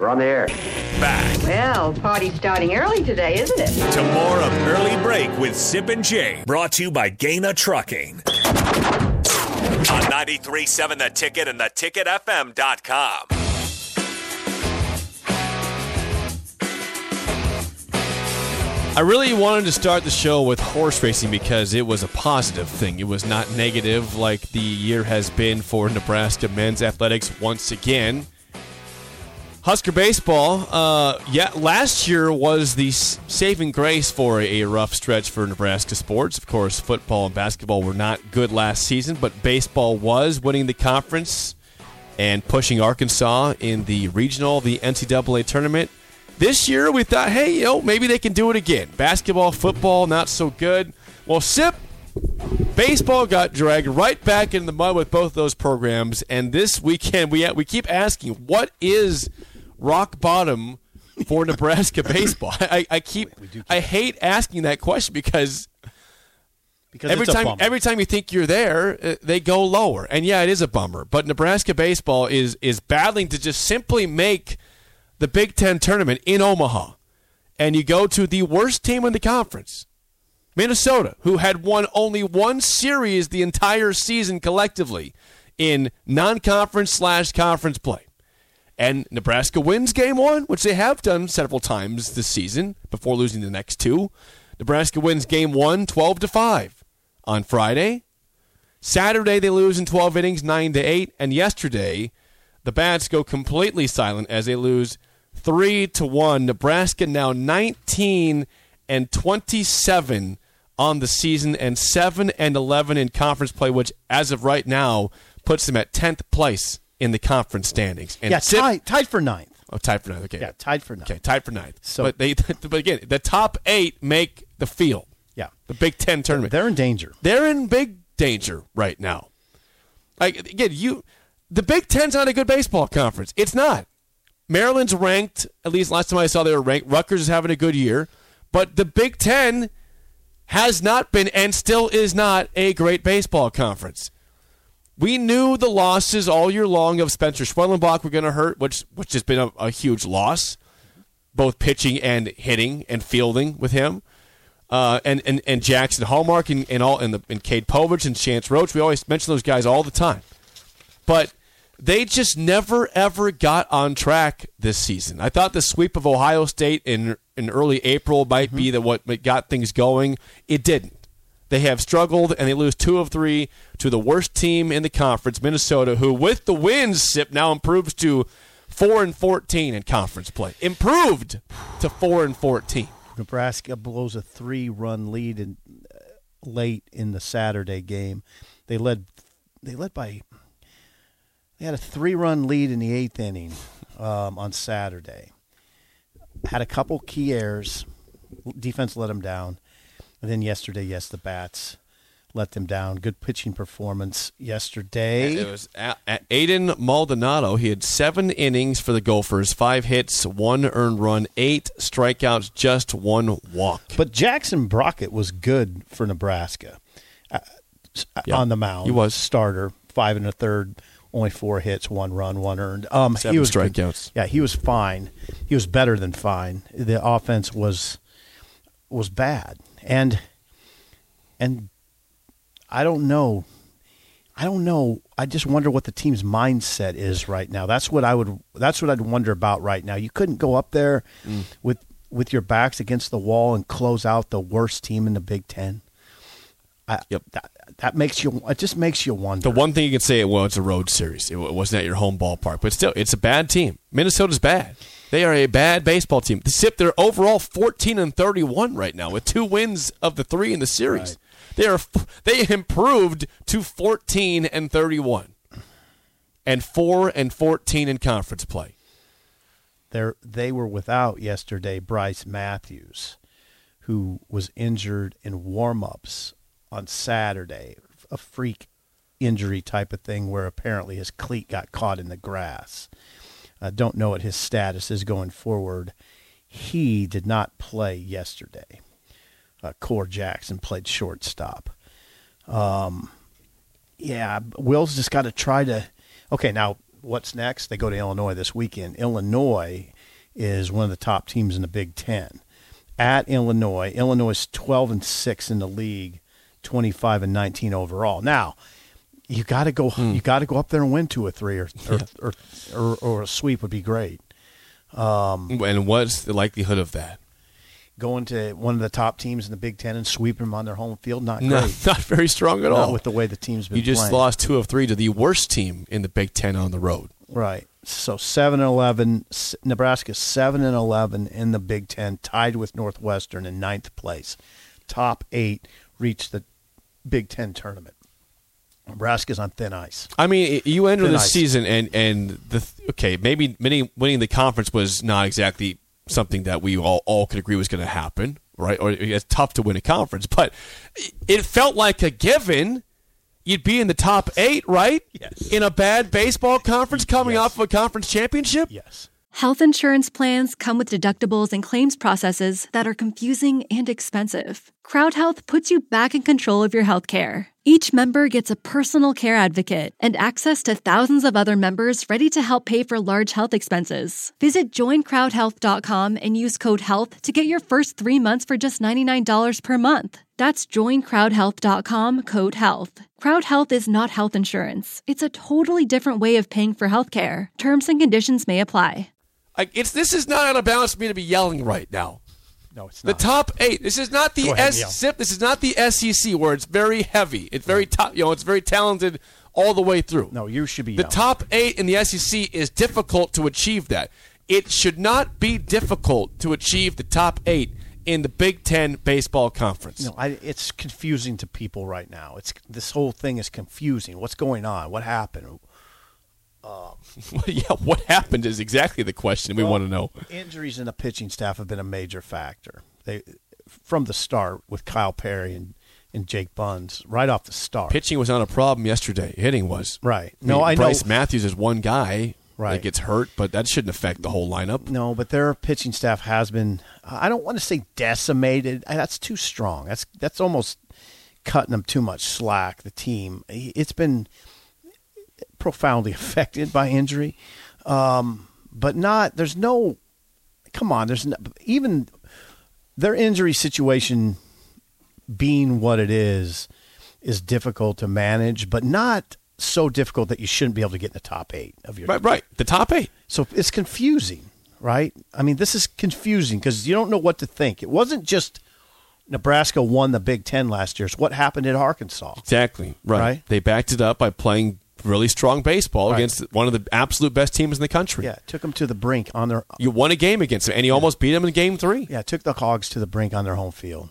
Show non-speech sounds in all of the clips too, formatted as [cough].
We're on the air. Back Well, party's starting early today, isn't it? to more of Early Break with Sip and Jay, brought to you by Gana Trucking. On 93.7 The Ticket and theticketfm.com. I really wanted to start the show with horse racing because it was a positive thing. It was not negative like the year has been for Nebraska men's athletics once again. Husker baseball, uh, yeah, last year was the saving grace for a rough stretch for Nebraska sports. Of course, football and basketball were not good last season, but baseball was winning the conference and pushing Arkansas in the regional, the NCAA tournament. This year, we thought, hey, you know, maybe they can do it again. Basketball, football, not so good. Well, SIP, baseball got dragged right back in the mud with both those programs. And this weekend, we we keep asking, what is rock bottom for Nebraska [laughs] baseball? I, I keep, I hate asking that question because Because every time every time you think you're there, uh, they go lower. And yeah, it is a bummer. But Nebraska baseball is is battling to just simply make the Big Ten tournament in Omaha, and you go to the worst team in the conference, Minnesota, who had won only one series the entire season collectively in non-conference slash conference play. And Nebraska wins game one, which they have done several times this season before losing the next two. Nebraska wins game one, 12 to 5 on Friday. Saturday, they lose in 12 innings, 9 to 8. And yesterday, the Bats go completely silent as they lose 3 to 1. Nebraska now 19 and 27 on the season and 7 and 11 in conference play, which as of right now puts them at 10th place in the conference standings. And yeah, tied, tied for ninth. Oh, tied for ninth. Okay. Yeah, tied for ninth. Okay, tied for ninth. So- but they, [laughs] but again, the top eight make the field. Yeah. The Big Ten tournament. They're in danger. They're in big danger right now. Like again, you, the Big Ten's not a good baseball conference. It's not. Maryland's ranked. At least last time I saw they were ranked. Rutgers is having a good year, but the Big Ten has not been and still is not a great baseball conference. We knew the losses all year long of Spencer Schwellenbach were going to hurt, which which has been a, a huge loss, both pitching and hitting and fielding with him. Uh, and, and and Jackson Hallmark and, and all and the and Cade Povich and Chance Roach. We always mention those guys all the time, but they just never ever got on track this season. I thought the sweep of Ohio State in in early April might be the what got things going. It didn't. They have struggled and they lose two of three to the worst team in the conference, Minnesota, who with the wins sip now improves to four and fourteen in conference play. Improved to four and fourteen. Nebraska blows a three-run lead in, uh, late in the Saturday game. They led. They led by. They had a three-run lead in the eighth inning um, on Saturday. Had a couple key errors. Defense let them down, and then yesterday, yes, the bats let them down. Good pitching performance yesterday. It was Aiden Maldonado. He had seven innings for the Gophers, five hits, one earned run, eight strikeouts, just one walk. But Jackson Brockett was good for Nebraska uh, Yeah, on the mound. he was. starter, five and a third, only four hits, one run, one earned. Um, Seven he was strikeouts. Yeah, he was fine. He was better than fine. The offense was was bad, and and I don't know. I don't know. I just wonder what the team's mindset is right now. That's what I would. That's what I'd wonder about right now. You couldn't go up there Mm. with with your backs against the wall and close out the worst team in the Big Ten. I, Yep. That, that makes you. It just makes you wonder. The one thing you can say, well, it's a road series. It wasn't at your home ballpark, but still, it's a bad team. Minnesota's bad. They are a bad baseball team. The SIP, they're overall 14 and 31 right now with two wins of the three in the series. They are they improved to 14 and 31, and four and 14 in conference play. They're, they were without yesterday Brice Matthews, who was injured in warm-ups on Saturday, a freak injury type of thing where apparently his cleat got caught in the grass. I don't know what his status is going forward. He did not play yesterday. Uh, Core Jackson played shortstop. Um, yeah, Will's just got to try to. Okay, now what's next? They go to Illinois this weekend. Illinois is one of the top teams in the Big Ten. At Illinois, Illinois is 12 and six in the league, 25 and 19 overall. Now, you got to go. Hmm. You got to go up there and win two or three, or or, or, or, or a sweep would be great. And what's the likelihood of that? Going to one of the top teams in the Big Ten and sweeping them on their home field, not No, great. [laughs] not very strong at Not all. with the way the team's been you just playing. lost two of three to the worst team in the Big Ten on the road. Right. So seven and eleven. Nebraska seven and eleven in the Big Ten, tied with Northwestern in ninth place. Top eight reached the Big Ten tournament. Nebraska's on thin ice. I mean, you enter the season and and the okay, maybe winning winning the conference was not exactly something that we all, all could agree was going to happen, right? Or it's tough to win a conference, but it felt like a given. You'd be in the top eight, right? Yes. In a bad baseball conference, coming Yes. off of a conference championship. Yes. Health insurance plans come with deductibles and claims processes that are confusing and expensive. Crowd Health puts you back in control of your health care. Each member gets a personal care advocate and access to thousands of other members ready to help pay for large health expenses. Visit joincrowdhealth.com and use code HEALTH to get your first three months for just $99 per month. That's joincrowdhealth.com code HEALTH. Crowd Health is not health insurance. It's a totally different way of paying for healthcare. Terms and conditions may apply. Like it's this is not out of balance for me to be yelling right now. No, it's not. The top eight. This is not the S SIP. This is not the SEC where it's very heavy. It's very top. You know, it's very talented all the way through. no, you should be The yelling. top eight in the SEC is difficult to achieve that. It should not be difficult to achieve the top eight in the Big Ten baseball conference. No, I, it's confusing to people right now. It's this whole thing is confusing. What's going on? What happened? [laughs] yeah, what happened is exactly the question we want to know. Injuries in the pitching staff have been a major factor. They from the start with Kyle Perry and, and Jake Buns right off the start. Pitching was not a problem yesterday. Hitting was. Right. I No, mean, I know- Brice Matthews is one guy Right. that gets hurt, but that shouldn't affect the whole lineup. No, but their pitching staff has been. I don't want to say decimated. That's too strong. That's that's almost cutting them too much slack. The team. It's been profoundly [laughs] affected by injury, um, but not. There's no. Come on. There's no, even their injury situation being what it is is difficult to manage, but not so difficult that you shouldn't be able to get in the top eight of your Right, right. The top eight. so it's confusing, right? I mean, this is confusing because you don't know what to think. It wasn't just Nebraska won the Big Ten last year. It's what happened at Arkansas. Exactly. Right. Right. They backed it up by playing really strong baseball Right. against one of the absolute best teams in the country. Yeah, took them to the brink on their. You won a game against them, and you almost beat them in game three. Yeah, took the Hogs to the brink on their home field.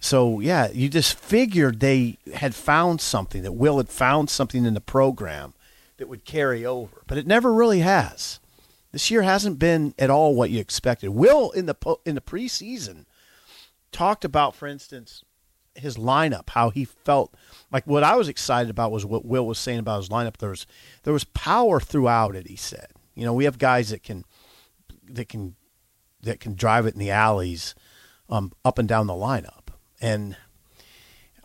So yeah, you just figured they had found something that Will had found something in the program that would carry over, but it never really has. This year hasn't been at all what you expected. Will in the po- in the preseason talked about, for instance, his lineup, how he felt like what I was excited about was what Will was saying about his lineup. There was there was power throughout it. He said, you know, we have guys that can that can that can drive it in the alleys, um, up and down the lineup, and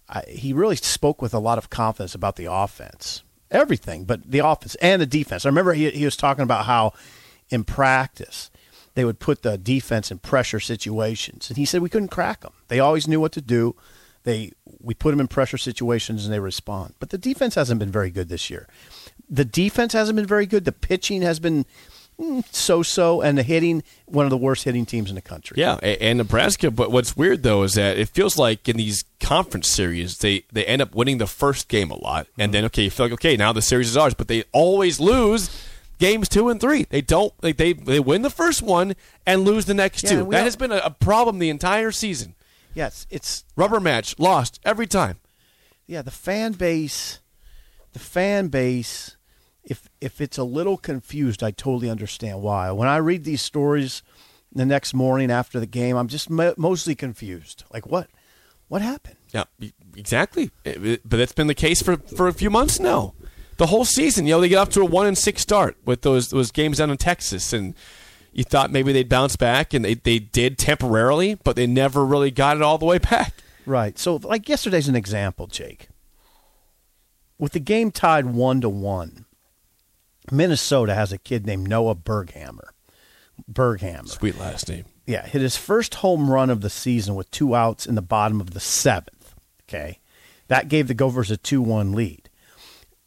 I, he really spoke with a lot of confidence about the offense, everything, but the offense and the defense. I remember he he was talking about how in practice they would put the defense in pressure situations, and he said we couldn't crack them. They always knew what to do. They we put them in pressure situations and they respond. But the defense hasn't been very good this year. The defense hasn't been very good. The pitching has been mm, so-so, and the hitting one of the worst hitting teams in the country. Yeah, and Nebraska. But what's weird though is that it feels like in these conference series, they they end up winning the first game a lot, and then okay, you feel like okay, now the series is ours, but they always lose games two and three. They don't like they they win the first one and lose the next Yeah, two. That has been a, a problem the entire season. Yes, it's Rubber match, lost every time. yeah, the fan base, the fan base. If if it's a little confused, I totally understand why. When I read these stories the next morning after the game, I'm just mo- mostly confused. Like what, what happened? Yeah, exactly. But that's been the case for, for a few months now. The whole season, you know, they get off to a one and six start with those those games down in Texas, and you thought maybe they'd bounce back, and they, they did temporarily, but they never really got it all the way back. Right. So, like yesterday's an example, Jake. With the game tied one to one, Minnesota has a kid named Noah Berghammer. Berghammer. Sweet last name. Yeah, hit his first home run of the season with two outs in the bottom of the seventh. Okay. That gave the Gophers a 2 1 lead.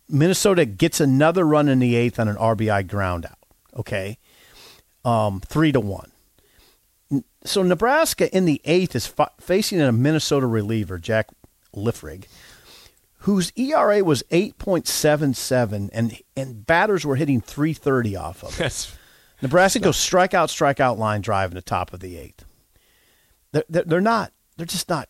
Minnesota gets another run in the eighth on an RBI ground out. Okay. Um, three to one. So Nebraska in the eighth is fa- facing a Minnesota reliever, Jack Liffrig, whose ERA was 8.77 and and batters were hitting 330 off of it. That's Nebraska goes strikeout, strikeout line drive in the top of the eighth. They're, they're not. They're just not.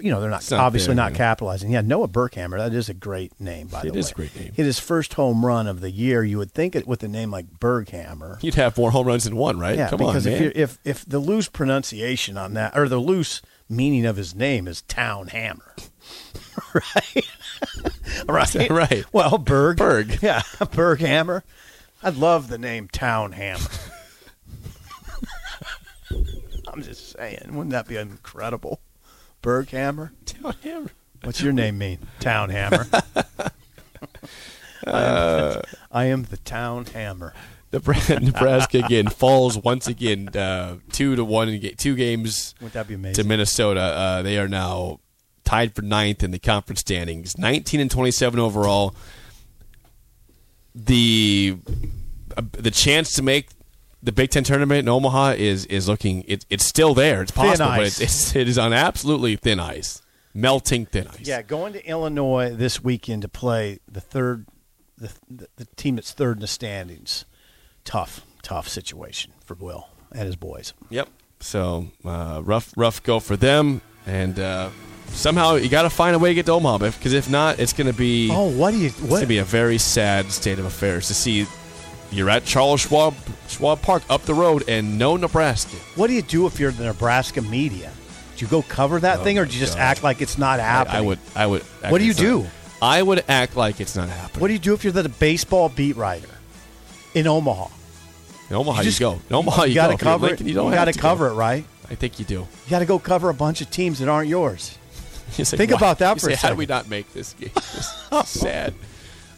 You know, they're not, obviously there, not capitalizing. Yeah, Noah Berghammer. That is a great name, by It the way. It is a great name. Hit his first home run of the year. You would think it with a name like Berghammer. you'd have more home runs than one, right? Yeah, Come because on, if if if the loose pronunciation on that or the loose meaning of his name is Town Hammer, [laughs] right? [laughs] right, [laughs] Right. Well, Berg, Berg. yeah, Berg Hammer. I love the name Town Hammer. I'm just saying, wouldn't that be incredible? Berg Hammer. What's your name mean? Town Hammer. [laughs] I, am, the Town Hammer. [laughs] Nebraska again falls once again uh, two to one in ga- two games that be to? Minnesota. Uh, they are now tied for ninth in the conference standings, nineteen and twenty-seven overall. The uh, the chance to make the Big Ten tournament in Omaha is is looking it, it's still there. It's possible, but it's, it's it is on absolutely thin ice, melting thin ice. Yeah, going to Illinois this weekend to play the third, the, the, the team that's third in the standings. Tough, tough situation for Will and his boys. Yep. So uh, rough, rough go for them, and uh, somehow you got to find a way to get to Omaha, because if not, it's going to be Oh, what do you? it's going What? to be a very sad state of affairs to see. You're at Charles Schwab Schwab Park up the road, and no Nebraska. What do you do if you're the Nebraska media? Do you go cover that thing, or do you just God. act like it's not happening? I would, I would. What do you it's not- do? I would act like it's not happening. What do you do if you're the baseball beat writer in Omaha? In Omaha, you, just- go. In Omaha, you, got go. to cover Lincoln, it. You don't got to cover go. it, right? I think you do. You got to go cover a bunch of teams that aren't yours. [laughs] You say, Think why- about that you for a say, How do we not make this game? This sad.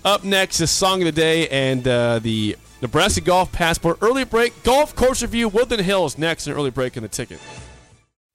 Up next, the song of the day and uh, the Nebraska Golf Passport early break golf course review. Woodland Hills next, an early break in the ticket.